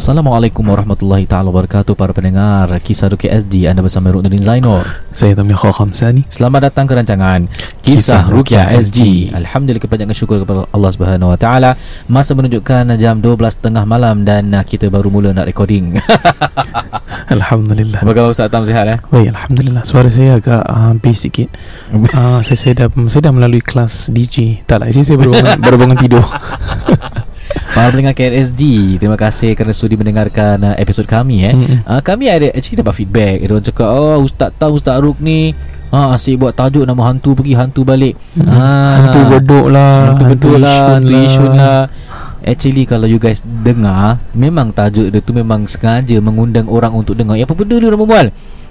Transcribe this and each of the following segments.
Assalamualaikum warahmatullahi taala wabarakatuh para pendengar Kisah Rukia SD anda bersama Ruknuddin Zainur. Saya Tamir Khamsani. Selamat datang ke rancangan Kisah, Kisah Rukia Ruqyah SG. Alhamdulillah kebanyakan syukur kepada Allah Subhanahu wa taala. Masa menunjukkan jam 12.30 malam dan uh, kita baru mula nak recording. Alhamdulillah. Apa khabar Ustaz Tam sihat eh? Baik, Alhamdulillah. Suara saya agak uh, bass sikit. Uh, saya, saya, dah, saya dah melalui kelas DJ. Tak lah, actually saya baru bangun, baru bangun tidur. Para pendengar KRSG, terima kasih kerana sudi mendengarkan uh, episod kami eh. Mm-mm. Uh, kami ada actually dapat feedback. Dia orang cakap, "Oh, Ustaz tahu Ustaz Ruk ni Ha, asyik buat tajuk nama hantu pergi hantu balik. Mm. Ha, Hantu beduk lah. Hantu betul lah Hantu Ishun Ishun lah Actually kalau you guys dengar Memang tajuk dia tu memang sengaja Mengundang orang untuk dengar Ya apa benda ni orang berbual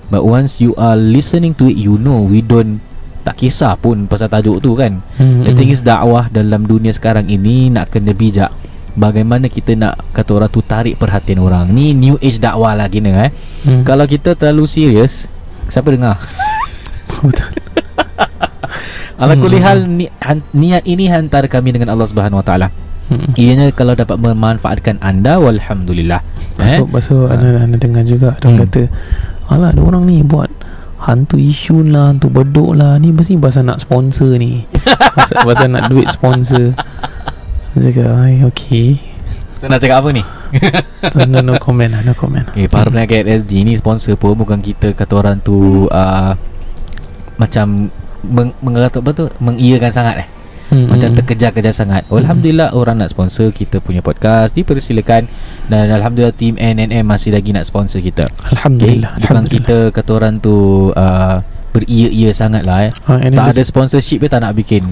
But once you are listening to it You know we don't Tak kisah pun pasal tajuk tu kan Mm-mm. The thing is dakwah dalam dunia sekarang ini Nak kena bijak Bagaimana kita nak Kata orang tu tarik perhatian orang Ni new age dakwah lah kena eh Mm. Kalau kita terlalu serius Siapa dengar? Betul. Ala Hmm. kulli hal ni, han, niat ini antara kami dengan Allah Subhanahu Wa Taala. Mm. Ianya kalau dapat memanfaatkan anda walhamdulillah. Pasal, pasal Ha. anda, anda dengar juga Dia Hmm. kata Alah ada orang ni buat Hantu Ishun lah Hantu beduk lah Ni mesti pasal nak sponsor ni pasal, pasal nak duit sponsor Cakap "Ai, Okay Saya nak cakap apa ni? no, no comment lah No comment Eh, para pendengar KSG ni sponsor pun bukan kita kata orang tu uh, macam meng, mengata apa tu mengiyakan sangat eh. Mm-mm. Macam terkejar-kejar sangat. Alhamdulillah orang nak sponsor kita punya podcast dipersilakan dan alhamdulillah tim NNM masih lagi nak sponsor kita. Okay? Alhamdulillah Bukan Alhamdulillah kita kata orang tu uh, beria-ia sangat lah eh. and, Tak ada sponsorship dia tak nak bikin.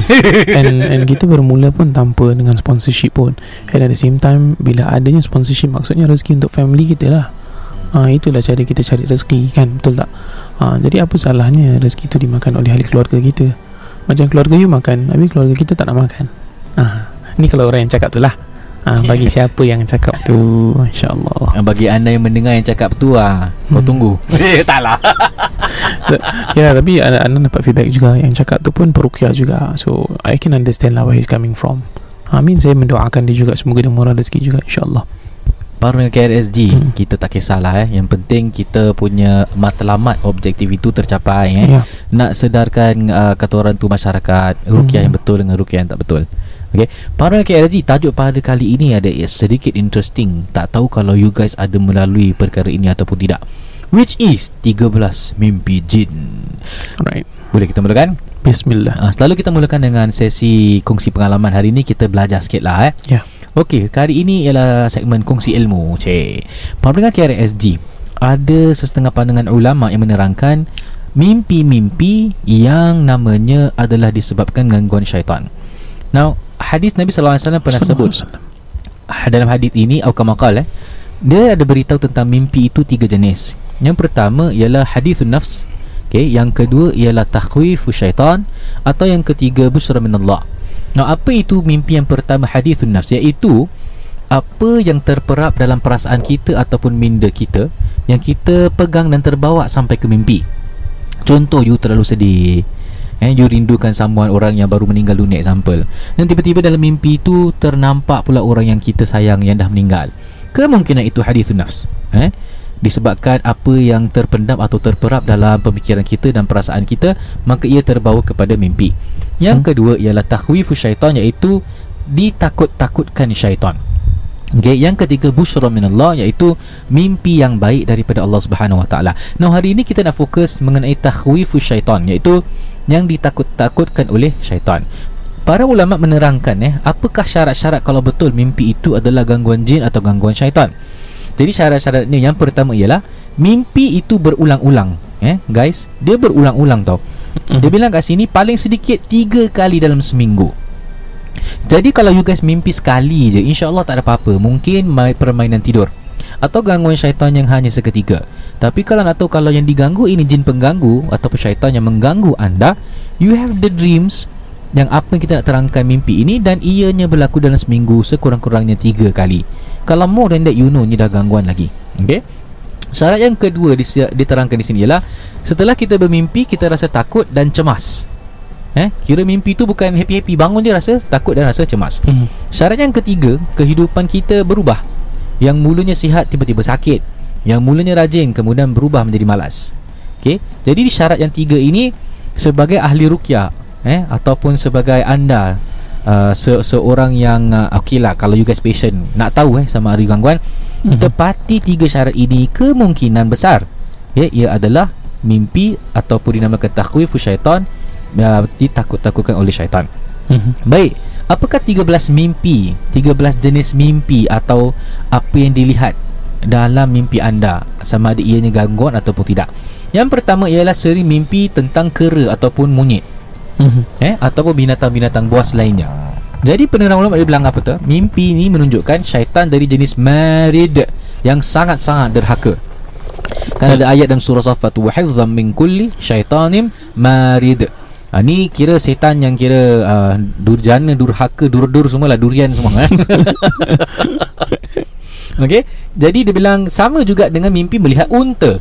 and, and kita bermula pun tanpa dengan sponsorship pun. And at the same time Bila adanya sponsorship Maksudnya rezeki untuk family kita lah. Ha, Itulah cara kita cari rezeki kan? Betul tak? Ha, Jadi apa salahnya Rezeki tu dimakan oleh ahli keluarga kita? Macam keluarga you makan Tapi keluarga kita tak nak makan. Ha, Ni kalau orang yang cakap tu lah ha, Bagi siapa yang cakap tu InsyaAllah Ah, Bagi anda yang mendengar yang cakap tu ah, kau Hmm. tunggu. Eh, tak lah. Ya tapi anda, anda dapat feedback juga Yang cakap tu pun perukia juga So I can understand lah Where he's coming from Amin saya mendoakan dia juga Semoga dia murah rezeki juga InsyaAllah Para pendengar KRSG Hmm. Kita tak kisahlah eh Yang penting kita punya Matlamat objektif itu tercapai eh. Ya Nak sedarkan uh, Kata orang tu masyarakat Rukiah Hmm. yang betul Dengan rukiah yang tak betul Okay Para KRSG Tajuk pada kali ini Ada eh, sedikit interesting Tak tahu kalau you guys Ada melalui perkara ini Ataupun tidak Which is 13 mimpi jin Alright Boleh kita mulakan? Bismillah Uh, selalu kita mulakan dengan sesi kongsi pengalaman Hari ini kita belajar sikit lah eh Ya Okey, kali ini ialah segmen kongsi ilmu. Cik. Pendengar KRSG, ada sesetengah pandangan ulama yang menerangkan mimpi-mimpi yang namanya adalah disebabkan gangguan syaitan. Now, hadis Nabi wasallam pernah sebut dalam hadis ini atau kamakal eh dia ada beritahu tentang mimpi itu tiga jenis. Yang pertama ialah hadithun nafs. Okey, yang kedua ialah takhwifu syaitan atau yang ketiga busra minallah. Now, apa itu mimpi yang pertama hadithun nafs iaitu apa yang terperap dalam perasaan kita ataupun minda kita yang kita pegang dan terbawa sampai ke mimpi. Contoh you terlalu sedih Eh, you rindukan someone orang yang baru meninggal dunia example Dan tiba-tiba dalam mimpi itu Ternampak pula orang yang kita sayang Yang dah meninggal Kemungkinan itu hadithun nafs eh? Disebabkan apa yang terpendam Atau terperap dalam pemikiran kita Dan perasaan kita Maka ia terbawa kepada mimpi Yang Hmm. kedua ialah Takhwifu syaitan Iaitu Ditakut-takutkan syaitan Okay, yang ketiga busyra minallah iaitu mimpi yang baik daripada Allah Subhanahu Wa Taala. Nah, hari ini kita nak fokus mengenai takhwifu syaitan iaitu yang ditakut-takutkan oleh syaitan. Para ulama menerangkan eh, apakah syarat-syarat kalau betul mimpi itu adalah gangguan jin atau gangguan syaitan. Jadi syarat-syaratnya yang pertama ialah mimpi itu berulang-ulang, eh guys. Dia berulang-ulang tau. Dia bilang kat sini paling sedikit tiga kali dalam seminggu. Jadi kalau you guys mimpi sekali je, insya-Allah tak ada apa-apa. Mungkin main permainan tidur atau gangguan syaitan yang hanya seketika. Tapi kalau nak tahu kalau yang diganggu ini jin pengganggu ataupun syaitan yang mengganggu anda, you have the dreams yang apa yang kita nak terangkan mimpi ini dan ianya berlaku dalam seminggu sekurang-kurangnya tiga kali. Kalau more than that you know ni dah gangguan lagi. Okay? Syarat yang kedua diterangkan di sini ialah setelah kita bermimpi kita rasa takut dan cemas. Eh, kira mimpi tu bukan happy-happy bangun je rasa takut dan rasa cemas. Hmm. Syarat yang ketiga, kehidupan kita berubah. Yang mulanya sihat tiba-tiba sakit. Yang mulanya rajin kemudian berubah menjadi malas. Okey. Jadi di syarat yang tiga ini sebagai ahli ruqyah eh ataupun sebagai anda uh, se- seorang yang uh, okeylah kalau you guys patient nak tahu eh sama ada gangguan Mhm. tepati tiga syarat ini kemungkinan besar ya ia adalah mimpi ataupun dinamakan takhwif syaitan uh, ditakut-takutkan oleh syaitan Mhm. baik apakah 13 mimpi 13 jenis mimpi atau apa yang dilihat dalam mimpi anda sama ada ianya gangguan ataupun tidak yang pertama ialah sering mimpi tentang kera ataupun monyet Mhm. eh ataupun binatang-binatang buas lainnya. Jadi penerang ulama dia bilang apa tu? Mimpi ini menunjukkan syaitan dari jenis marid yang sangat-sangat derhaka. Kan ada ayat dalam surah Safat wa hifzan min kulli syaitanim marid. Ha, ni kira setan yang kira uh, durjana, durhaka, durdur semualah durian semua eh. Okey. Jadi dia bilang sama juga dengan mimpi melihat unta.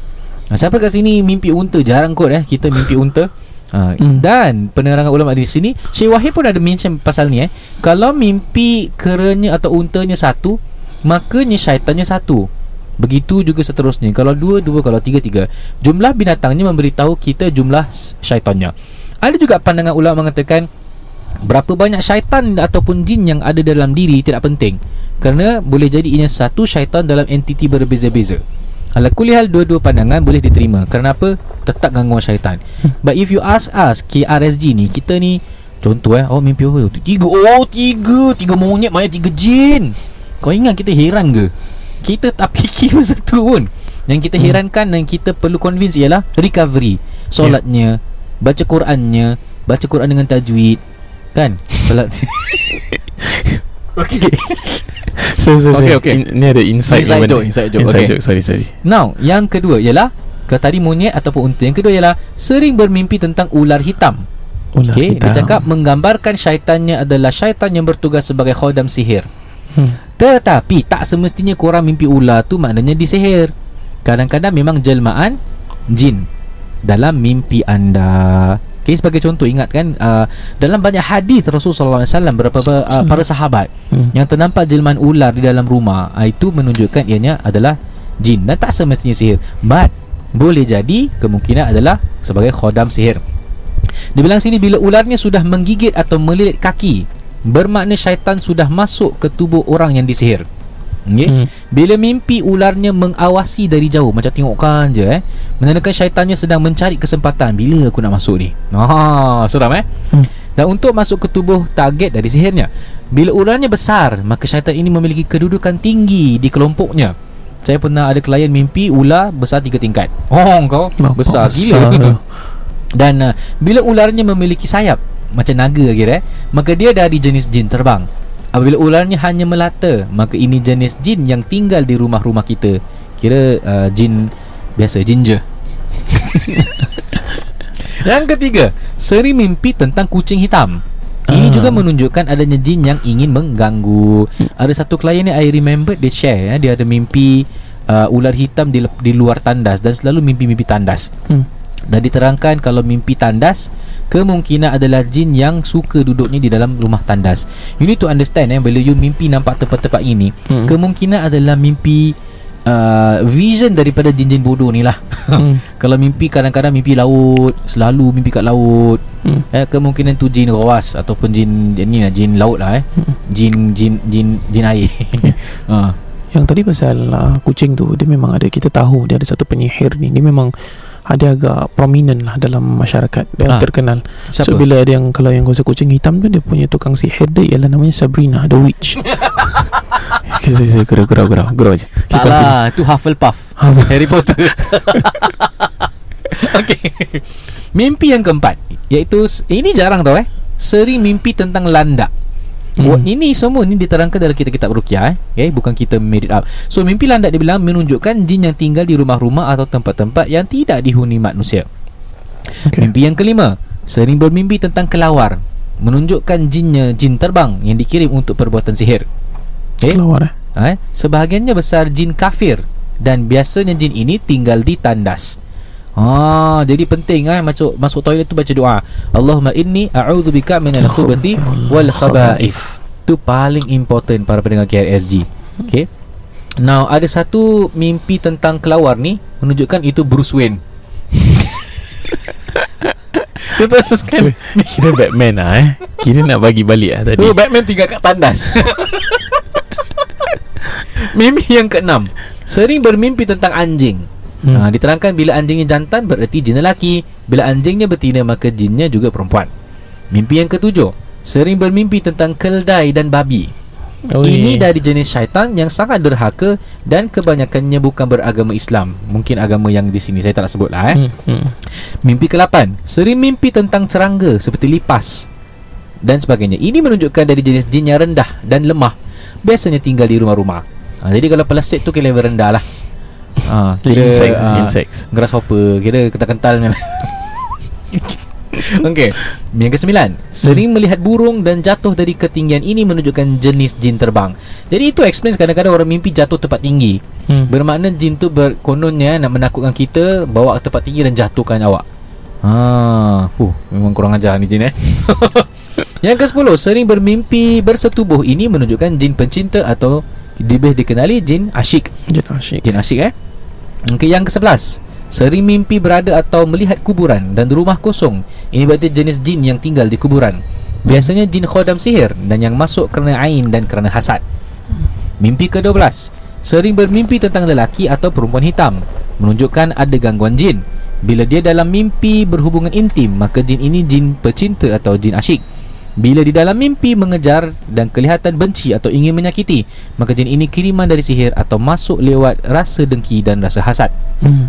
Ha, siapa kat sini mimpi unta? Jarang kot eh kita mimpi unta. Ha, Hmm. Dan penerangan ulama di sini Syekh Wahid pun ada mention pasal ni eh Kalau mimpi keranya atau untanya satu Makanya syaitannya satu Begitu juga seterusnya Kalau dua, dua Kalau tiga, tiga Jumlah binatangnya memberitahu kita jumlah syaitannya Ada juga pandangan ulama mengatakan Berapa banyak syaitan ataupun jin yang ada dalam diri tidak penting Kerana boleh jadi ianya satu syaitan dalam entiti berbeza-beza. Ala kulihal dua-dua pandangan boleh diterima. Kerana apa? Tetap gangguan syaitan. But if you ask us KRSG ni Kita ni Contoh eh Oh mimpi apa? Tu Tiga Oh tiga. Tiga monyet Mana tiga jin. Kau ingat kita heran ke? Kita tak fikir pasal tu pun. Yang kita Hmm. herankan Dan kita perlu convince ialah Recovery. Solatnya Baca Qurannya Baca Quran dengan tajwid. Kan? Solat. Okay So, so, Okay, okay. In, ni ada insight Inside benda. joke, inside joke, Inside okay. joke, sorry, sorry. Now Yang kedua ialah ke tadi monyet ataupun unta Yang kedua ialah Sering bermimpi tentang ular hitam Ular Okey, hitam. dia cakap menggambarkan syaitannya adalah syaitan yang bertugas sebagai khodam sihir. Hmm. Tetapi tak semestinya korang mimpi ular tu maknanya disihir. Kadang-kadang memang jelmaan jin dalam mimpi anda. Okey, sebagai contoh ingat kan uh, dalam banyak hadis Rasulullah SAW beberapa uh, para sahabat Hmm. yang ternampak jelmaan ular di dalam rumah uh, itu menunjukkan ianya adalah jin dan tak semestinya sihir. But boleh jadi kemungkinan adalah sebagai khodam sihir. Dia bilang sini bila ularnya sudah menggigit atau melilit kaki bermakna syaitan sudah masuk ke tubuh orang yang disihir. Okay? Hmm. Bila mimpi ularnya mengawasi dari jauh macam tengokkan je eh menandakan syaitannya sedang mencari kesempatan bila aku nak masuk ni. Ha, seram eh? Hmm. Dan untuk masuk ke tubuh target dari sihirnya. Bila ularnya besar, maka syaitan ini memiliki kedudukan tinggi di kelompoknya. Saya pernah ada klien mimpi ular besar tiga tingkat. Oh, kau Oh, besar, besar. gila. Dan uh, bila ularnya memiliki sayap macam naga kira eh, maka dia dari jenis jin terbang. Apabila ularnya hanya melata, maka ini jenis jin yang tinggal di rumah-rumah kita. Kira uh, jin biasa jin je. yang ketiga, sering mimpi tentang kucing hitam. Ini Ah. juga menunjukkan adanya jin yang ingin mengganggu. Ada satu klien ni I remember dia share eh, dia ada mimpi uh, ular hitam di, di luar tandas dan selalu mimpi-mimpi tandas. Hmm. Dan diterangkan kalau mimpi tandas Kemungkinan adalah jin yang suka duduknya di dalam rumah tandas You need to understand eh Bila you mimpi nampak tempat-tempat ini Hmm. Kemungkinan adalah mimpi uh, Vision daripada jin-jin bodoh ni lah Hmm. Kalau mimpi kadang-kadang mimpi laut Selalu mimpi kat laut Hmm. eh, Kemungkinan tu jin rawas Ataupun jin Ni lah jin laut lah eh Hmm. Jin Jin Jin Jin air uh. Yang tadi pasal uh, kucing tu Dia memang ada Kita tahu dia ada satu penyihir ni Dia memang ada agak prominent lah dalam masyarakat Dia Ah, terkenal Siapa? So bila ada yang Kalau yang kuasa kucing hitam tu Dia punya tukang sihir dia Ialah namanya Sabrina The Witch Okay, sorry, Gurau, gurau, gurau Gurau je Okay, tak continue. lah Itu Hufflepuff? Harry Potter Okey. Mimpi yang keempat iaitu ini jarang tau eh. Sering mimpi tentang landak. Hmm. Hmm. Ini semua ni diterangkan dalam kitab-kitab ruqyah eh. Okay, bukan kita made it up. So mimpi landak dia bilang menunjukkan jin yang tinggal di rumah-rumah atau tempat-tempat yang tidak dihuni manusia. Okay. Mimpi yang kelima, sering bermimpi tentang kelawar, menunjukkan jinnya jin terbang yang dikirim untuk perbuatan sihir. Okay? Kelawar eh. Eh, sebahagiannya besar jin kafir dan biasanya jin ini tinggal di tandas. Ah, jadi penting eh masuk masuk toilet tu baca doa. Allahumma inni a'udzubika minal khubuthi wal khaba'ith. Tu paling important para pendengar KRSG. Okay. Now ada satu mimpi tentang kelawar ni menunjukkan itu Bruce Wayne. Dia teruskan Kira Batman lah eh Kira nak bagi balik lah tadi Tu Batman tinggal kat tandas Mimpi yang keenam Sering bermimpi tentang anjing hmm. ha, Diterangkan bila anjingnya jantan Bererti jin lelaki. Bila anjingnya betina Maka jinnya juga perempuan. Mimpi yang ketujuh Sering bermimpi tentang keldai dan babi. Oh, Ini dari jenis syaitan yang sangat derhaka Dan kebanyakannya bukan beragama Islam. Mungkin agama yang di sini Saya tak nak sebut lah eh. Hmm. Hmm. Mimpi ke-8 Sering mimpi tentang serangga Seperti lipas Dan sebagainya. Ini menunjukkan dari jenis jin yang rendah Dan lemah. Biasanya tinggal di rumah-rumah. Ha, Jadi kalau plastik tu Kira level rendah lah ha, Kira Insects ah, Insects Grasshopper Kira kental-kental ni Okey Yang kesembilan Sering melihat burung Dan jatuh dari ketinggian Ini menunjukkan jenis jin terbang Jadi itu explains Kadang-kadang orang mimpi jatuh tempat tinggi hmm. Bermakna jin tu berkononnya nak menakutkan kita bawa ke tempat tinggi dan jatuhkan awak. Ha, huh, memang kurang ajar ni jin eh. Yang ke-10, sering bermimpi bersetubuh ini menunjukkan jin pencinta atau lebih dikenali jin asyik. Jin asyik Jin asyik eh. Okey, yang ke-11, sering mimpi berada atau melihat kuburan dan rumah kosong. Ini berarti jenis jin yang tinggal di kuburan. Biasanya jin khodam sihir dan yang masuk kerana ain dan kerana hasad. Mimpi ke-12 Sering bermimpi tentang lelaki atau perempuan hitam Menunjukkan ada gangguan jin Bila dia dalam mimpi berhubungan intim Maka jin ini jin pecinta atau jin asyik Bila di dalam mimpi mengejar dan kelihatan benci atau ingin menyakiti Maka jin ini kiriman dari sihir atau masuk lewat rasa dengki dan rasa hasad. Hmm.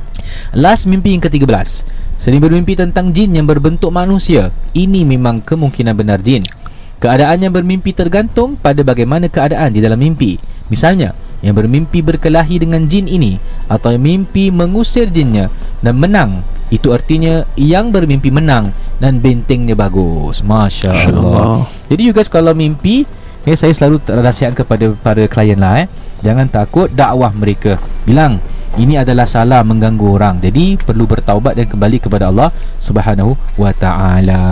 Last mimpi yang ke-13 Sering bermimpi tentang jin yang berbentuk manusia. Ini memang kemungkinan benar jin. Keadaan yang bermimpi tergantung pada bagaimana keadaan di dalam mimpi. Misalnya, yang bermimpi berkelahi dengan jin ini Atau yang mimpi mengusir jinnya dan menang. Itu artinya yang bermimpi menang dan bentengnya bagus. Masya Allah InsyaAllah Jadi you guys kalau mimpi eh, Saya selalu nasihat kepada para klien lah eh. Jangan takut dakwah mereka. Bilang ini adalah salah mengganggu orang. Jadi perlu bertaubat dan kembali kepada Allah Subhanahu wa ta'ala.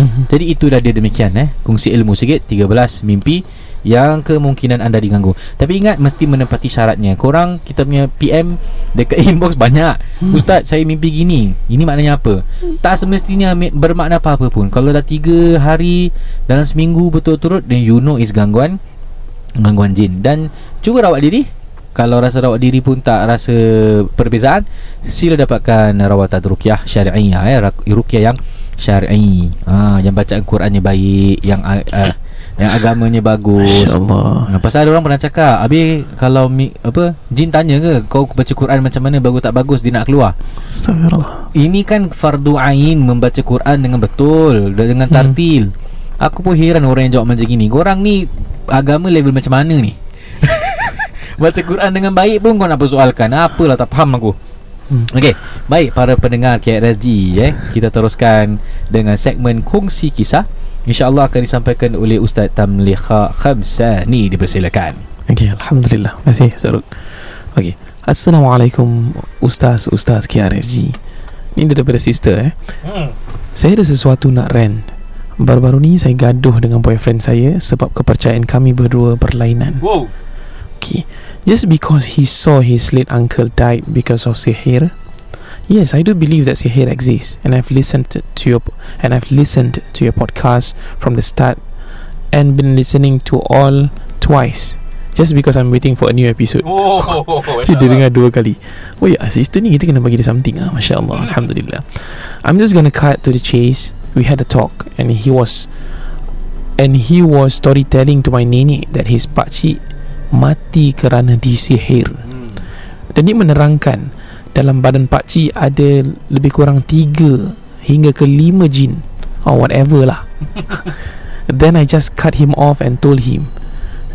Mhm. Jadi itu dah dia demikian eh. Kongsi ilmu sikit 13 mimpi yang kemungkinan anda diganggu. Tapi ingat mesti menepati syaratnya. Korang kita punya PM dekat inbox banyak. Hmm. Ustaz saya mimpi gini. Ini maknanya apa? Tak semestinya bermakna apa-apa pun. Kalau dah 3 hari dalam seminggu betul-turut Then you know is gangguan Gangguan jin. Dan cuba rawat diri. Kalau rasa rawat diri pun tak rasa perbezaan Sila dapatkan rawatan rukyah syariah eh, rak- rukyah yang syar'i ha, Yang bacaan Qurannya baik Yang uh, yang agamanya bagus InsyaAllah Ha, pasal ada orang pernah cakap Habis kalau mi, apa jin tanya ke kau baca Quran macam mana bagus tak bagus dia nak keluar. Astagfirullah Ini kan fardu ain membaca Quran dengan betul dengan Hmm. tartil. Aku pun heran orang yang jawab macam gini. Korang ni agama level macam mana ni? baca Quran dengan baik pun kau nak persoalkan. Apalah tak faham aku. Hmm. Okey, baik para pendengar KRSG eh, kita teruskan dengan segmen kongsi kisah. InsyaAllah akan disampaikan oleh Ustaz Tamliha Khamsani. Dipersilakan. Okay, Alhamdulillah. Terima kasih Ustaz Rud. Okay Assalamualaikum Ustaz-Ustaz KRSG Ini daripada sister eh. Saya ada sesuatu nak rant. Baru-baru ni saya gaduh dengan boyfriend saya Sebab kepercayaan kami berdua berlainan. Wow. Okay Just because he saw his late uncle died because of sihir Yes, I do believe that sihir exists And I've listened to your And I've listened to your podcast From the start And been listening to all Twice Just because I'm waiting for a new episode. Oh, dia dengar dua kali. Oh ya sister ni kita kena bagi dia something ah. Masya Allah Alhamdulillah. I'm just gonna cut to the chase. We had a talk And he was And he was storytelling to my nenek That his pakcik Mati kerana disihir. Dan dia menerangkan dalam badan pakcik ada lebih kurang tiga hingga ke lima jin. Or whatever lah. Then I just cut him off and told him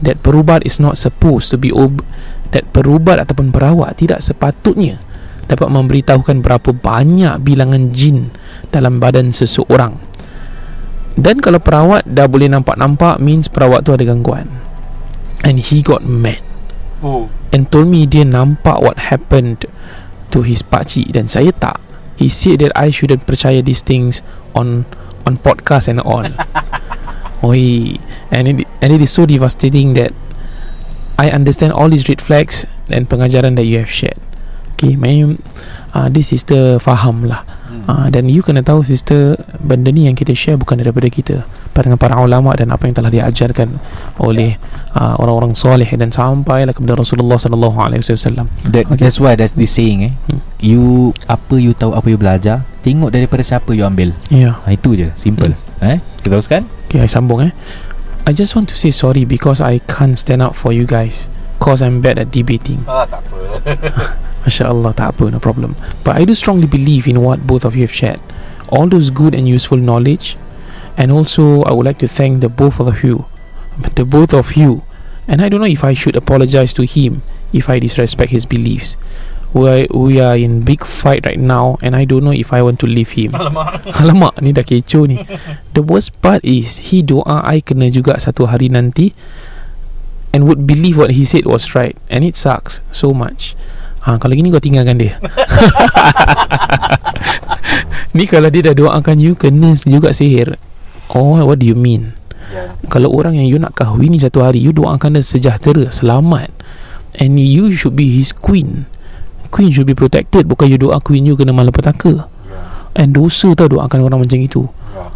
that perubat is not supposed to be ob- that perubat ataupun perawat tidak sepatutnya dapat memberitahukan berapa banyak bilangan jin dalam badan seseorang. Dan kalau perawat dah boleh nampak-nampak means perawat tu ada gangguan. And he got mad. Oh. and told me dia nampak what happened to his pakcik dan saya tak. He said that I shouldn't percaya these things on on podcast and all Oi, and it, and it is so devastating that I understand all these red flags and pengajaran that you have shared. Okay, my uh, this sister faham lah. Uh, dan you kena tahu sister benda ni yang kita share bukan daripada kita dengan para ulama dan apa yang telah diajarkan oleh uh, orang-orang soleh dan sampailah kepada Rasulullah sallallahu alaihi wasallam. That, Okay. That's why that's this saying eh. Hmm. You apa you tahu apa you belajar, tengok daripada siapa you ambil. Ya. Ha, itu je, simple. Eh? Kita teruskan? Okay, I sambung eh. I just want to say sorry because I can't stand up for you guys cause I'm bad at debating. Ah, tak apa. Masya Allah, tak apa, no problem. But I do strongly believe in what both of you have shared. All those good and useful knowledge. And also, I would like to thank the both of you. The both of you. And I don't know if I should apologize to him if I disrespect his beliefs. We are, we are in big fight right now and I don't know if I want to leave him. Alamak, ni dah kecoh ni. The worst part is he doa I kena juga satu hari nanti and would believe what he said was right and it sucks so much. Ha, kalau gini kau tinggalkan dia. ni kalau dia dah doakan you kena juga sihir. Oh, what do you mean? Kalau orang yang you nak kahwini satu hari You doakan dia sejahtera Selamat. And you should be his queen. Queen should be protected. Bukan you doa queen you kena malapetaka And dosa tau doakan orang macam itu.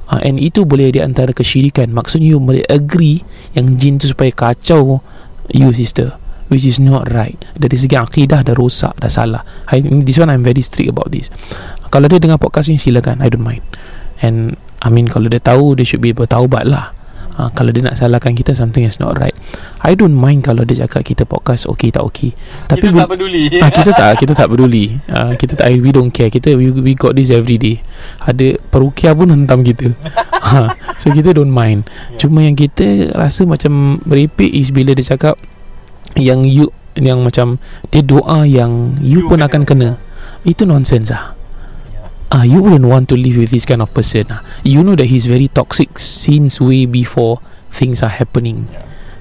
Ha, And itu boleh di antara kesyirikan. Maksudnya you boleh agree Yang jin tu supaya kacau You sister. Which is not right. Dari segi akidah dah rosak Dah salah. I, This one I'm very strict about this. Kalau dia dengar podcast ni silakan. I don't mind And I mean kalau dia tahu Dia should be bertaubat lah ha, Kalau dia nak salahkan kita Something is not right I don't mind kalau dia cakap kita podcast Okay tak okay Tapi kita bil- tak peduli. Ah, kita tak kita tak peduli. Ah, kita tak we don't care. Kita we, we got this every day. Ada perukia pun hentam kita. ha, so kita don't mind. Cuma yang kita rasa macam merepek is bila dia cakap yang you yang macam dia doa yang you, You pun kena. akan kena. Itu nonsense ah. Ah, you wouldn't want to live with this kind of person. Ah. You know that he's very toxic since way before things are happening.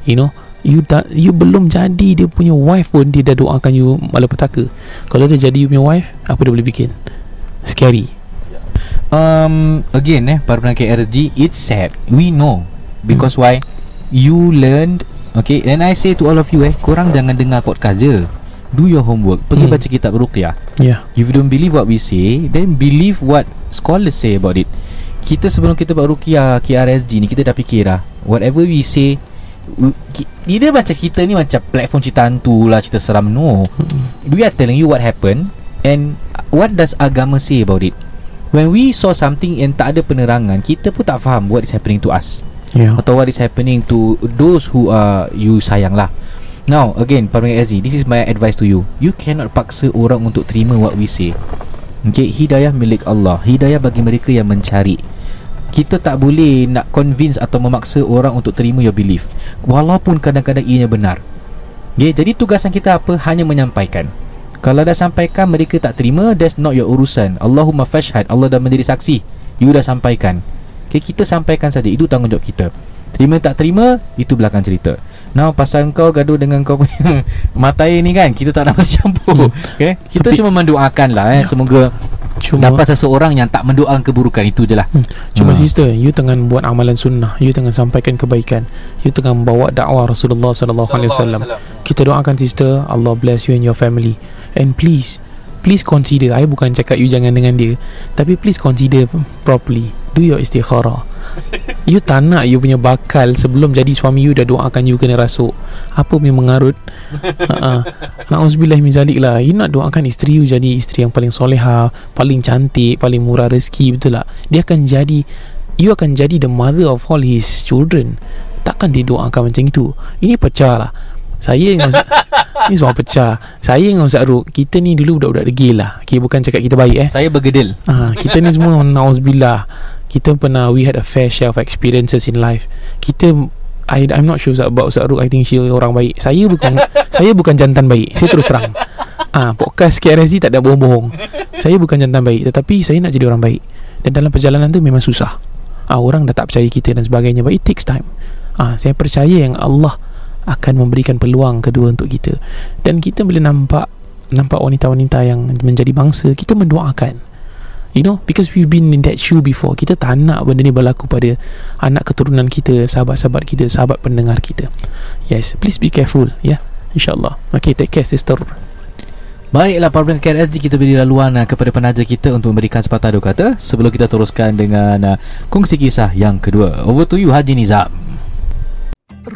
You know, you tak you belum jadi dia punya wife pun dia dah doakan you malapetaka. Kalau dia jadi you punya wife, apa dia boleh bikin? Scary. Um, again eh, para penangkit RSG, it's sad. We know. Because why? You learned Okay And I say to all of you eh Korang jangan dengar podcast je Do your homework. Pergi Hmm. baca kitab ruqyah. Yeah. If you don't believe what we say Then believe what scholars say about it. Kita sebelum kita buat ruqyah KRSG ni Kita dah fikir dah. Whatever we say w- ki- Dia macam kita ni Macam platform cerita hantu lah Cerita seram. No. We are telling you what happened And what does agama say about it. When we saw something Yang tak ada penerangan Kita pun tak faham What is happening to us. Yeah. atau what is happening to those who are you sayang lah. Now again, pendengar SG, this is my advice to you. You cannot paksa orang untuk terima what we say. Okay, hidayah milik Allah. Hidayah bagi mereka yang mencari. Kita tak boleh nak convince atau memaksa orang untuk terima your belief. Walaupun kadang-kadang ianya benar. Okay, jadi tugasan kita apa? Hanya menyampaikan. Kalau dah sampaikan mereka tak terima, that's not your urusan. Allahumma fashhad. Allah dah menjadi saksi. You dah sampaikan. Okay, kita sampaikan saja. Itu tanggungjawab kita. Terima tak terima, itu belakang cerita. Now pasal kau gaduh dengan kau punya mata air ni kan, kita tak nak masuk campur. Hmm. Okay, kita Tapi- cuma mendoakan lah eh. Ya. Semoga Cuma dapat seseorang yang tak mendoakan keburukan itu je lah. Hmm. Cuma Ha. sister, you tengah buat amalan sunnah, you tengah sampaikan kebaikan, you tengah bawa dakwah Rasulullah sallallahu alaihi wasallam. Kita doakan sister, Allah bless you and your family. And please, please consider. I bukan cakap you jangan dengan dia, tapi please consider properly. Do your istikharah. You tak nak you punya bakal sebelum jadi suami you dah doakan you kena rasuk. Apa punya mengarut? Ha. Nauzubillah min zalik lah. You nak doakan isteri you jadi isteri yang paling soleha, paling cantik, paling murah rezeki betul tak? Dia akan jadi you akan jadi the mother of all his children. Takkan dia doakan macam itu. Ini pecah lah. Saya dengan Ustaz Ni semua pecah Saya dengan Ustaz Ruk Kita ni dulu budak-budak degil lah Okay bukan cakap kita baik eh Saya bergedil Ah, kita ni semua Nauzubillah Kita pernah We had a fair share of experiences in life. Kita I, I'm not sure about Ustaz Ruk. I think she orang baik. Saya bukan Saya bukan jantan baik. Saya terus terang. Ah, Podcast KRSG tak ada bohong-bohong. Saya bukan jantan baik Tetapi saya nak jadi orang baik. Dan dalam perjalanan tu memang susah. Ah, Orang dah tak percaya kita dan sebagainya But it takes time. Ah, Saya percaya yang Allah Akan memberikan peluang kedua untuk kita. Dan kita boleh nampak Nampak wanita-wanita yang menjadi bangsa Kita mendoakan You know Because we've been in that shoe before Kita tak nak benda ni berlaku pada Anak keturunan kita Sahabat-sahabat kita Sahabat pendengar kita Yes Please be careful Ya yeah? InsyaAllah Okay take care sister Baiklah pendengar KRSG kita beri laluan uh, kepada penaja kita untuk memberikan sepatah dua kata sebelum kita teruskan dengan uh, kongsi kisah yang kedua. Over to you Haji Nizam.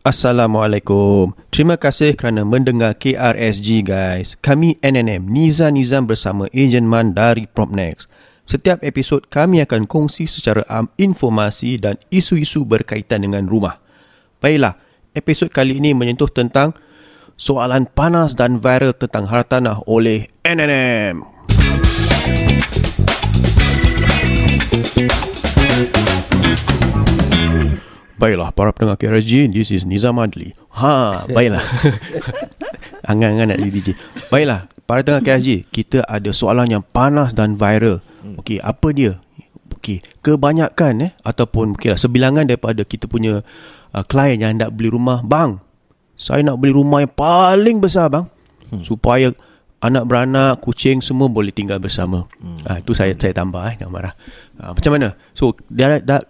Assalamualaikum. Terima kasih kerana mendengar KRSG guys. Kami NNM Niza Nizam bersama Ejen Man dari Propnex. Setiap episod kami akan kongsi secara am informasi dan isu-isu berkaitan dengan rumah. Baiklah, episod kali ini menyentuh tentang soalan panas dan viral tentang hartanah oleh NNM. Baiklah, para pendengar KRSG, this is Nizam Adli. Ha, baiklah. Angan-angan nak jadi DJ. Baiklah, para pendengar KRSG, kita ada soalan yang panas dan viral. Okey, apa dia? Okey, kebanyakan eh ataupun okeylah sebilangan daripada kita punya uh, klien yang hendak beli rumah, bang. Saya nak beli rumah yang paling besar, bang. Supaya anak beranak, kucing semua boleh tinggal bersama. Hmm. Ha, itu saya saya tambah eh, jangan marah. Ha, macam mana? So, dia, dia,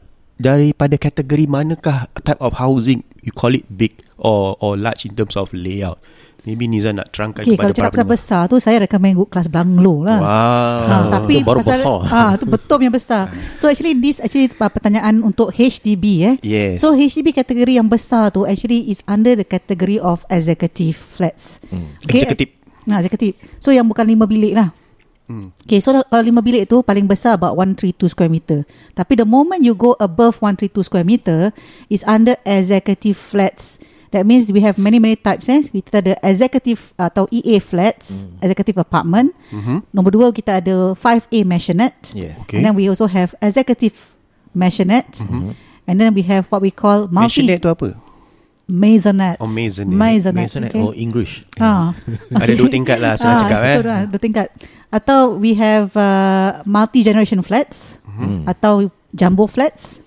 daripada kategori manakah type of housing you call it big or or large in terms of layout maybe Niza nak terangkan Okay, kepada kalau cakap pasal besar tu saya recommend kelas banglo lah. wow Ha, tapi tu baru pasal, besar. Ah, tu betul yang besar. So actually this actually uh, pertanyaan untuk HDB eh. yes So HDB kategori yang besar tu actually is under the category of executive flats. Hmm. Executive. Nah, executive. So yang bukan lima bilik lah. Hmm. Okay, so kalau lima bilik tu paling besar about 132 square meter. Tapi the moment you go above 132 square meter is under executive flats. That means we have many many types eh. Kita ada executive atau EA flats, executive apartment. Mhm. Nombor dua kita ada 5A maisonette. Yeah. okay And then we also have executive maisonette. Mhm. And then we have what we call multi Maisonette tu apa maisonette. Oh, maisonette. Maisonette. Maisonette okay. or English. Ah. ada dua tingkat lah senang Ah, cakap eh so dua tingkat. Atau we have uh, multi-generation flats Hmm. atau jumbo flats.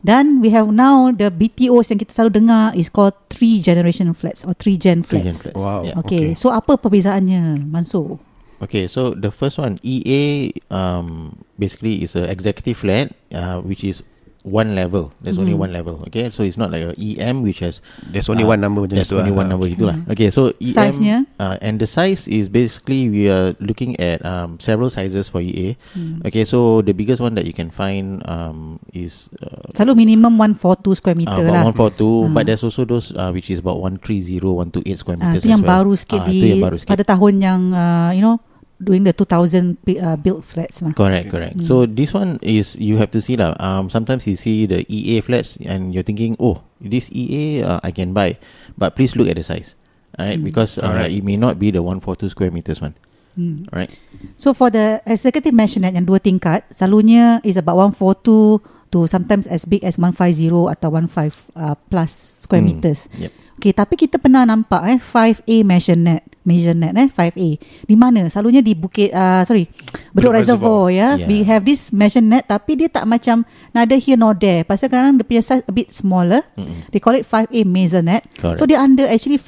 Dan we have now the BTOs yang kita selalu dengar is called three generation flats or three gen Three gen flats. flats. Wow. Yeah. Okay. so apa perbezaannya, Mansur? Okay, so the first one, EA, um, basically is a executive flat, uh, which is one level. There's only Mhm. one level. Okay, so it's not like a EM, which has there's only uh, one number there's tu only lah. one number itulah. Mhm. Okay, so EM, Size-nya? uh, and the size is basically we are looking at um, several sizes for EA. Hmm. Okay, so the biggest one that you can find um, is uh, Selalu minimum 142 square uh, meter about lah. 142 Hmm. but there's also those uh, which is about 130 128 square Ah, meters itu yang as well. baru sikit Ah, di itu yang baru sikit. pada tahun yang uh, you know during the 2000 pi- uh, built flats lah. Correct, correct. Mm. So this one is you have to see lah. Um, sometimes you see the EA flats and you're thinking, oh, this EA uh, I can buy, but please look at the size. Alright, Mm. because uh, Alright. it may not be the 142 square meters one. Hmm. Alright. So for the executive mansionette yang dua tingkat, selalunya is about 142 to sometimes as big as 150 atau 15 uh, plus square Hmm. meters. Yep. Okay, tapi kita pernah nampak eh 5A mansionette, mansionette eh 5A. Di mana? Selalunya di Bukit uh, sorry, Bedok Bedok Reservoir ya. Yeah. We have this mansionette tapi dia tak macam neither here nor there. Pasal kadang dia punya size a bit smaller. Mm-mm. They call it 5A maisonette. Correct. So dia under actually 5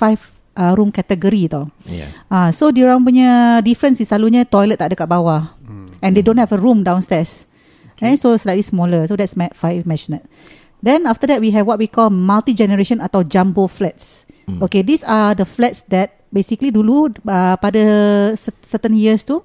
uh, room category tau. Yeah. Ah, so diorang punya difference is selalunya toilet tak ada kat bawah. Hmm. And they don't have a room downstairs. Okay. Eh, so slightly smaller. So that's ma- five maisonette. Then after that we have what we call multi-generation atau jumbo flats. Mm. Okay, these are the flats that basically dulu uh, pada cer- certain years tu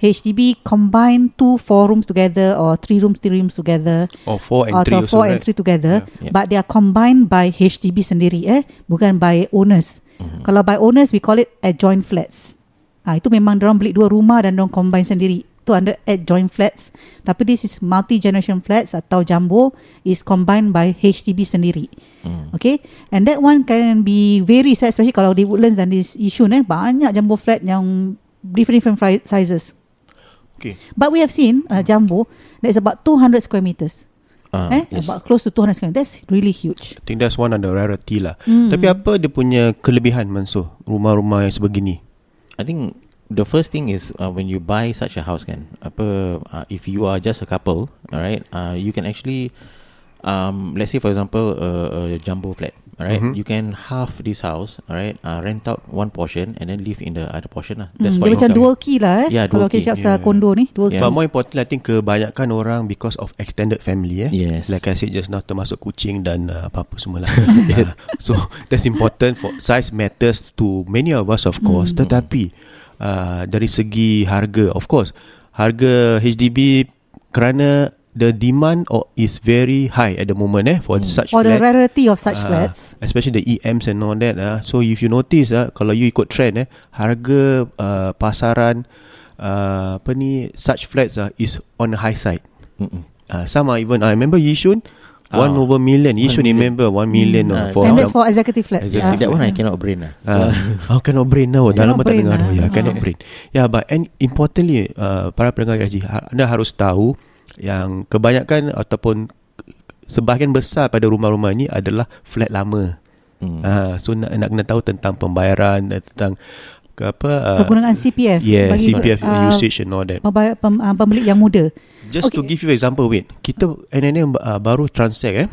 HDB combine two four rooms together or three rooms three rooms together Or 4 and or 3 also four and right? three together Yeah. but they are combined by HDB sendiri eh bukan by owners. Mhm. Kalau by owners we call it adjoint flats. Ah itu memang orang beli dua rumah dan orang combine sendiri. Tu under adjoint flats. Tapi this is multi generation flats atau jumbo is combined by HDB sendiri. Mm. Okay And that one can be very size Especially kalau di Woodlands dan di Yishun eh Banyak jumbo flat yang Different-different fri- sizes Okay. But we have seen uh, jumbo That's about 200 square meters Ah, eh yes. About close to 200 square meters That's really huge I think that's one of the rarity lah. Hmm. Tapi apa dia punya kelebihan Mansur? Rumah-rumah yang sebegini. I think the first thing is uh, when you buy such a house kan, apa uh, if you are just a couple, alright, uh, you can actually, um, let's say for example a, a jumbo flat, alright, Mhm. you can half this house, alright, uh, rent out one portion and then live in the other portion lah. Hmm, That's Dia what macam dual key lah eh Yeah, Kalau dual key. kita cakap Yeah. kondo ni Dual Yeah. key But more importantly, I think kebanyakan orang because of extended family eh. Yes. Like I said just now termasuk kucing dan uh, apa-apa semua lah. uh, so that's important for size matters to many of us of course. Hmm. Tetapi uh, dari segi harga of course harga HDB kerana the demand or is very high at the moment eh for such Or the flat. rarity of such Ah, flats Especially the EMs and all that ah. So if you notice ah, Kalau you ikut trend eh Harga uh, pasaran uh, Apa ni Such flats ah, Is on the high side Mm-mm. uh, Some are even I remember Yishun Ah, One over million Yishun million. remember One million Mm, uh, ah, for And that's for executive flats Executive. That one I cannot brain lah. Uh, oh cannot brain now Dah Cannot lama tak brain dengar lah. oh, yeah, Cannot Ah. brain Yeah but and importantly uh, Para pendengar gaji Anda harus tahu Yang kebanyakan Ataupun Sebahagian besar pada rumah-rumah ini Adalah flat lama Mm. Ah, so nak nak kena tahu tentang pembayaran dan tentang apa uh, Penggunaan CPF yeah, bagi, CPF uh, usage and all that. pem, uh, Pembeli yang muda Just to okay. give you example wait. Kita NNM uh, baru transact eh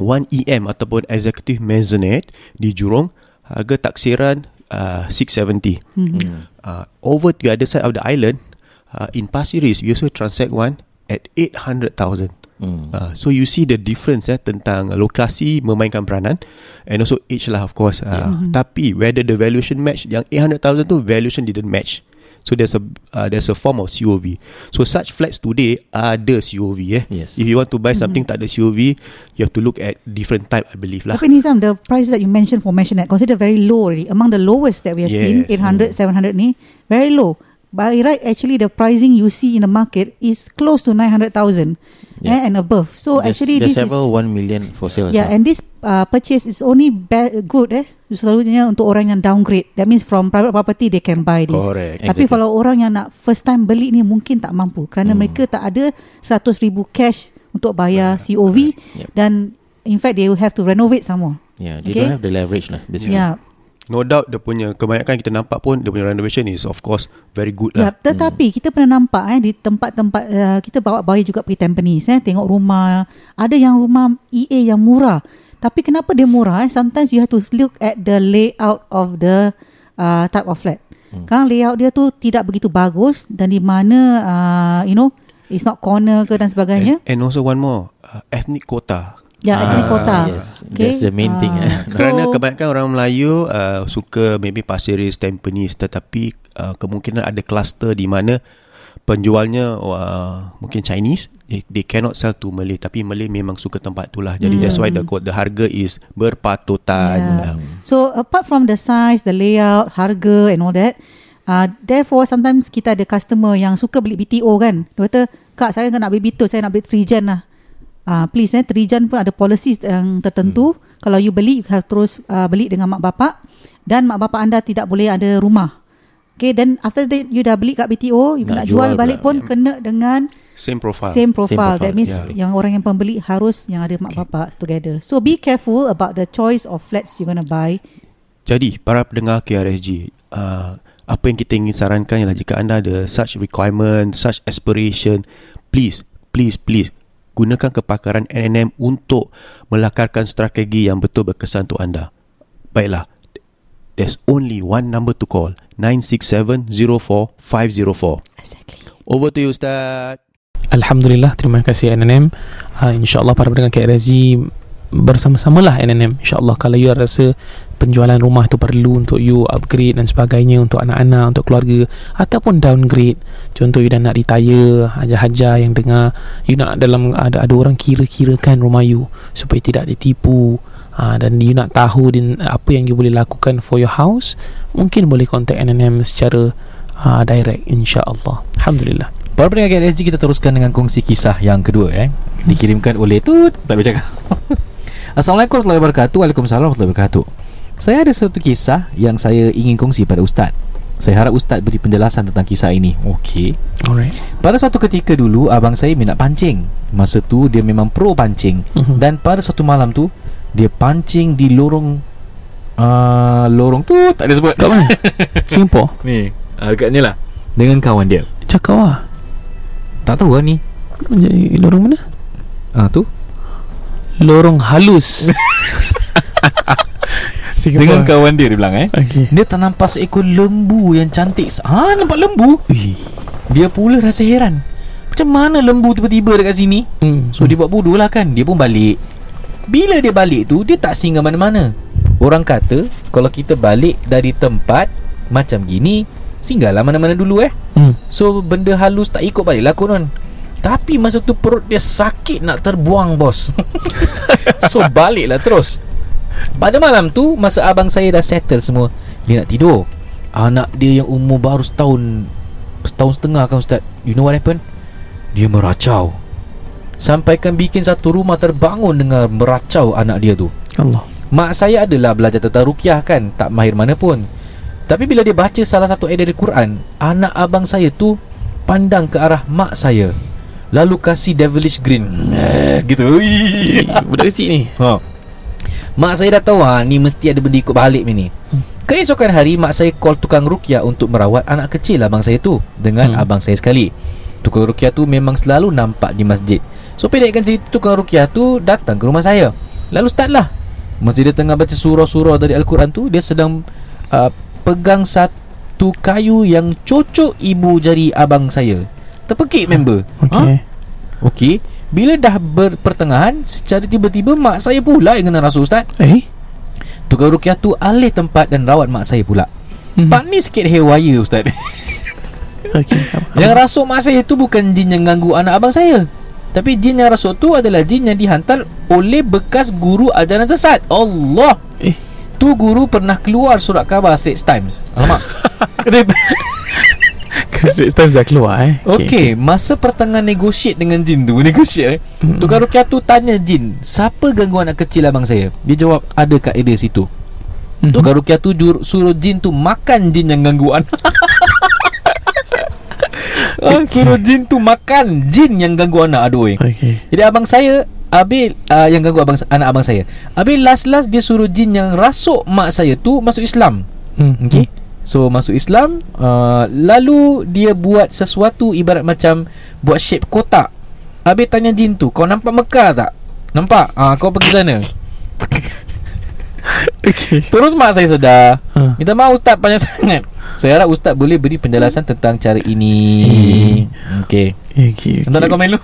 1 EM ataupun executive maisonette di Jurong harga taksiran uh, 670. hmm. Uh, over to the other side of the island uh, in Pasir Ris we also transact one at 800,000. Mm. Uh, so you see the difference eh tentang lokasi memainkan peranan and also age lah of course. Uh, Mhm. Tapi whether the valuation match yang 800,000 tu valuation didn't match. So there's a uh, there's a form of COV. So such flats today ada COV eh. Yes. If you want to buy something tak ada COV, you have to look at different type I believe lah. Tapi Nizam the prices that you mentioned for Maisonette considered very low already Among the lowest that we have seen Yes. 800, 700 ni Very low By right actually the pricing you see in the market Is close to 900,000 Yeah. eh, And above So There's- actually there's this is several one million for sale. Yeah well. and this uh, purchase is only ba- good eh Selalunya untuk orang yang downgrade That means from private property They can buy this Correct. Tapi Exactly. kalau orang yang nak first time beli ni Mungkin tak mampu Kerana Hmm. mereka tak ada 100 ribu cash Untuk bayar COV Yep. Dan in fact they will have to renovate some more Yeah, they Okay. don't have the leverage lah. Basically. Yeah No doubt dia punya kebanyakan kita nampak pun dia punya renovation is of course very good Ya, lah. tetapi kita pernah nampak eh di tempat-tempat uh, kita bawa bayi juga pergi Tampines eh tengok rumah ada yang rumah EA yang murah. Tapi kenapa dia murah eh? Sometimes you have to look at the layout of the uh, type of flat. Hmm. Kan layout dia tu tidak begitu bagus dan di mana uh, you know it's not corner ke dan sebagainya. And, and also one more uh, ethnic quota. Ya, Ah, ethnic kota. yes. That's the main thing, eh. So, Kerana kebanyakan orang Melayu uh, suka maybe Pasir Ris, Tampines tetapi uh, kemungkinan ada kluster di mana penjualnya uh, mungkin Chinese they, they cannot sell to Malay tapi Malay memang suka tempat tu lah jadi that's why the quote the harga is berpatutan Yeah. So apart from the size, the layout, harga and all that, uh, therefore sometimes kita ada customer yang suka beli BTO kan. Dia kata, Kak saya nak beli BTO, saya nak beli Trijan lah. Uh, please eh, Trijan pun ada policies yang tertentu. Hmm. Kalau you beli, you have terus uh, beli dengan mak bapak. Dan mak bapak anda tidak boleh ada rumah. Okay, then after that you dah beli kat BTO, you nak, Nak jual, jual balik pula, pun yeah. kena dengan same profile same profile. profile, That means yeah. yang orang yang pembeli harus yang ada mak bapak together. So be careful about the choice of flats you're gonna buy. Jadi para pendengar KRSG uh, apa yang kita ingin sarankan ialah jika anda ada such requirement, such aspiration, please, please, please gunakan kepakaran NNM untuk melakarkan strategi yang betul berkesan untuk anda. Baiklah, there's only one number to call, 967-04-504. Exactly. Over to you Ustaz. Alhamdulillah Terima kasih NNM uh, InsyaAllah para pendengar KRZ bersama-samalah NNM insyaAllah kalau you rasa penjualan rumah tu perlu untuk you upgrade dan sebagainya untuk anak-anak untuk keluarga ataupun downgrade contoh you dah nak retire hajar-hajar yang dengar you nak dalam ada ada orang kira-kirakan rumah you supaya tidak ditipu ha, dan you nak tahu din, apa yang you boleh lakukan for your house mungkin boleh contact NNM secara ha, direct insyaAllah Alhamdulillah Para pendengar KLSG kita teruskan dengan kongsi kisah yang kedua eh. Dikirimkan oleh tu tak boleh cakap. Assalamualaikum warahmatullahi wabarakatuh. Waalaikumsalam warahmatullahi wabarakatuh. Saya ada satu kisah yang saya ingin kongsi pada ustaz. Saya harap ustaz beri penjelasan tentang kisah ini. Okey. alright Pada suatu ketika dulu abang saya minat pancing. Masa tu dia memang pro pancing Mhm. dan pada suatu malam tu dia pancing di lorong uh, lorong tu tak ada sebut. kat mana? Singapore Ni, uh, dekat ni lah. Dengan kawan dia. cakap lah Tak tahu lah ni. Jadi, lorong mana? Ah tu. lorong halus Dengan kawan dia dia bilang eh. okay. Dia ternampak seekor lembu yang cantik. Ha, nampak lembu? Ui. Dia pula rasa heran. Macam mana lembu tiba-tiba dekat sini? Hmm. So dia buat bodoh lah kan Dia pun balik Bila dia balik tu Dia tak singgah mana-mana. Orang kata Kalau kita balik dari tempat Macam gini Singgahlah mana-mana dulu eh. Hmm. So benda halus tak ikut balik lah konon Tapi masa tu perut dia sakit nak terbuang bos. So baliklah terus. Pada malam tu Masa abang saya dah settle semua Dia nak tidur. Anak dia yang umur baru setahun Setahun setengah kan ustaz? You know what happened? Dia meracau Sampaikan bikin satu rumah terbangun Dengan meracau anak dia tu. Allah. Mak saya adalah belajar tentang rukiah kan Tak mahir mana pun. Tapi bila dia baca salah satu ayat dari Quran Anak abang saya tu Pandang ke arah mak saya. Lalu kasih devilish grin eh, Gitu. Ui. Budak kecil ni. Ha. Mak saya dah tahu ha, Ni mesti ada benda ikut balik ni. Keesokan hari Mak saya call tukang rukiah Untuk merawat anak kecil abang saya tu Dengan Hmm. abang saya sekali. Tukang rukiah tu memang selalu nampak di masjid So pendekkan cerita tukang rukiah tu Datang ke rumah saya. Lalu start lah. Masa dia tengah baca surah-surah dari Al-Quran tu Dia sedang uh, pegang satu kayu yang cocok ibu jari abang saya. Terpekik member. Okay Okey. Bila dah berpertengahan Secara tiba-tiba mak saya pula yang kena rasuh ustaz. Eh? Tukang rukiah tu alih tempat dan rawat mak saya pula. Mhm. Pak ni sikit haywire ustaz. Okay Yang rasuk mak saya tu bukan jin yang ganggu anak abang saya Tapi jin yang rasuk tu adalah jin yang dihantar oleh bekas guru ajaran sesat. Allah. Eh. Tu guru pernah keluar surat khabar Straits Times. Alamak. Kan Straits Times dah keluar eh. Okey, masa pertengahan negotiate dengan jin tu Negotiate eh. Tukar rukiah tu tanya jin Siapa ganggu anak kecil abang saya? Dia jawab ada kat area situ. Mhm. Tukar rukiah tu jur, suruh jin tu makan jin yang ganggu anak Ah, Suruh jin tu makan jin yang ganggu anak Aduh. Okay Jadi abang saya Abil uh, yang ganggu abang anak abang saya. Abil last-last dia suruh jin yang rasuk mak saya tu masuk Islam. hmm. Okey. So masuk Islam uh, Lalu dia buat sesuatu Ibarat macam Buat shape kotak Habis tanya jin tu Kau nampak Mekah tak? Nampak? Ah, kau pergi sana Okay Terus mak saya sedar ha. Minta maaf ustaz panjang sangat Saya harap ustaz boleh beri penjelasan Tentang cara ini. Okey. Okay, okay. Entah nak komen lu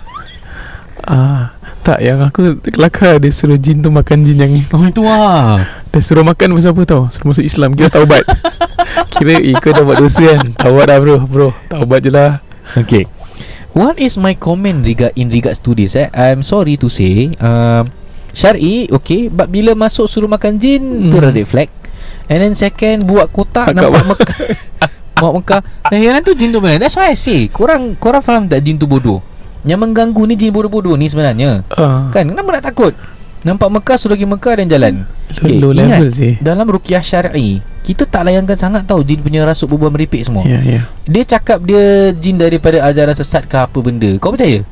Ah, tak yang aku kelakar dia suruh jin tu makan jin yang Oh itu lah dia suruh makan pasal apa tau? Suruh masuk Islam Kira taubat. Kira eh, kau dah buat dosa kan? Taubat dah bro Bro. Taubat je lah. Okay What is my comment regard in regards to this eh? I'm sorry to say um, Syari okay But bila masuk suruh makan jin hmm. Tu Hmm. red flag And then second Buat kotak Akak Nampak Mekah Bawa Mekah Dan yang tu jin tu benar That's why I say Korang korang faham tak jin tu bodoh? Yang mengganggu ni jin bodoh-bodoh ni sebenarnya. Uh, Kan? Kenapa nak takut? Nampak Mekah suruh pergi Mekah dan jalan. Low, low ingat, level sih. Dalam rukiah syar'i Kita tak layankan sangat tau Jin punya rasuk berbual meripik semua. Ya ya. Dia cakap dia jin daripada ajaran sesat ke apa benda. Kau percaya?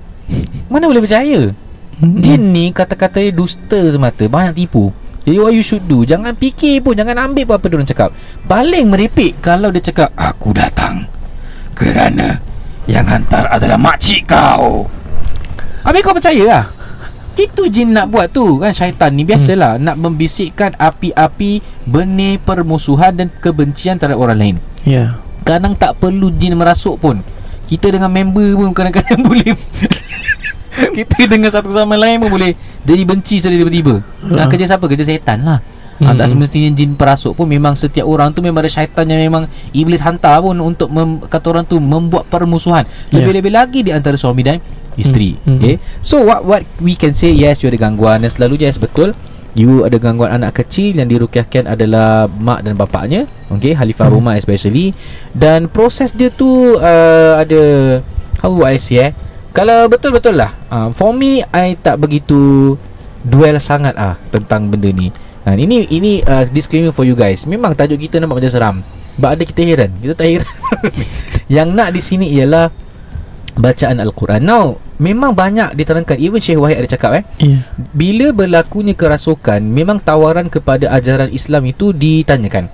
Mana boleh percaya? Jin ni kata-kata dia dusta semata Banyak tipu Jadi what you should do Jangan fikir pun Jangan ambil pun apa dia cakap. Paling meripik Kalau dia cakap Aku datang Kerana Yang hantar adalah makcik kau. Habis kau percaya lah. Itu jin nak buat tu kan? Syaitan ni biasalah hmm. nak membisikkan api-api benih permusuhan dan kebencian terhadap orang lain. Ya. Kadang tak perlu jin merasuk pun. Kita dengan member pun kadang-kadang boleh. Kita dengan satu sama lain pun boleh Jadi benci sekali tiba-tiba Nak Ha. kerja siapa? Kerja setan lah Ha, tak semestinya jin perasuk pun memang setiap orang tu memang ada syaitan yang memang iblis hantar pun untuk mem, kata orang tu membuat permusuhan. Ya. Lebih-lebih lagi di antara suami dan isteri. Mm, mm. Okay. So what what we can say yes you ada gangguan dan selalu yes betul. You ada gangguan anak kecil yang dirukyahkan adalah mak dan bapaknya. Okay, Halifah Hmm. rumah especially dan proses dia tu uh, ada how do I say eh? Kalau betul-betul lah uh, For me I tak begitu Duel sangat ah Tentang benda ni Ha, ini ini uh, disclaimer for you guys. Memang tajuk kita nampak macam seram. But ada kita heran. Kita tak heran. Yang nak di sini ialah bacaan Al-Quran. Now, memang banyak diterangkan. Even Syekh Wahid ada cakap eh. Ya. Bila berlakunya kerasukan, memang tawaran kepada ajaran Islam itu ditanyakan.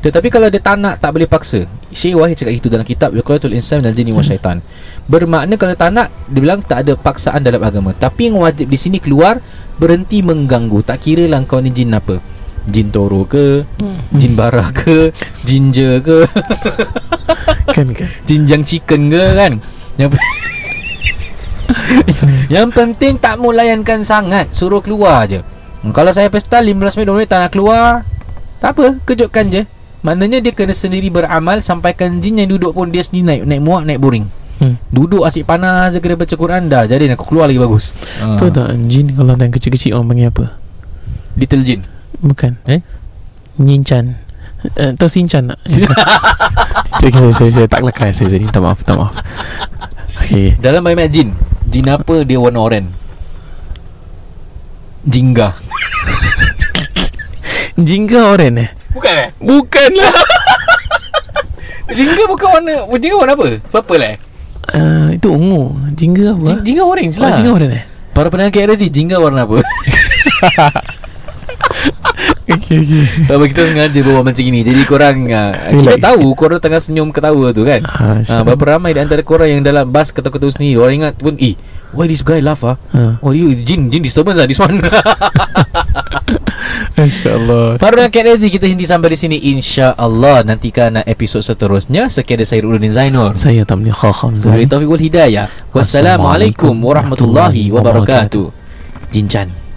Tetapi kalau dia tak nak, tak boleh paksa. Syekh Wahid cakap itu dalam kitab Wiqayatul Insan dan Jini wa Syaitan. Bermakna kalau tak nak, dia bilang tak ada paksaan dalam agama. Tapi yang wajib di sini keluar, berhenti mengganggu. Tak kira lah kau ni jin apa. Jin toro ke, jin bara ke, ginger ke, Kan kan. jinjang chicken ke kan. Yang Yang penting tak mau layankan sangat Suruh keluar je Hmm, Kalau saya pesta 15 minit 20 minit tak nak keluar Tak apa Kejutkan je Maknanya dia kena sendiri beramal Sampaikan jin yang duduk pun Dia sendiri naik Naik muak naik boring Hmm. Duduk asyik panas je Kena baca Quran dah Jadi nak keluar lagi bagus ha. Tahu tak jin kalau yang kecil-kecil orang panggil apa? Little jin Bukan. Eh? Nyinchan. Uh, tahu Sinchan tak? Okay, saya, saya, saya tak kelakar saya jadi minta maaf, minta maaf. Okay. Dalam banyak jin Jin apa dia warna oranye Jingga Jingga oren eh? Bukan eh Bukanlah. Jingga bukan warna Jingga warna apa? Purple eh Uh, itu ungu. Jingga apa? Jing- Jingga orange Oh, lah jingga oren eh? Para pendengar KRSG Jingga warna apa? Okay, okay. tak apa kita sengaja bawa macam ini Jadi korang uh, Kita tahu Korang tengah senyum ketawa tu kan Ah, uh, Berapa ramai di antara korang Yang dalam bas ketawa-ketawa sendiri Orang ingat pun Eh why this guy laugh ah? Ha. Oh you jin Jin disturbance lah This one InsyaAllah. Para pendengar KRSG Kita henti sampai di sini. InsyaAllah Nantikan episod seterusnya. Sekian dari saya Rudin Zainur. Saya boleh khakam Wabillahi taufiq wal hidayah. Wassalamualaikum warahmatullahi wabarakatuh. Jincan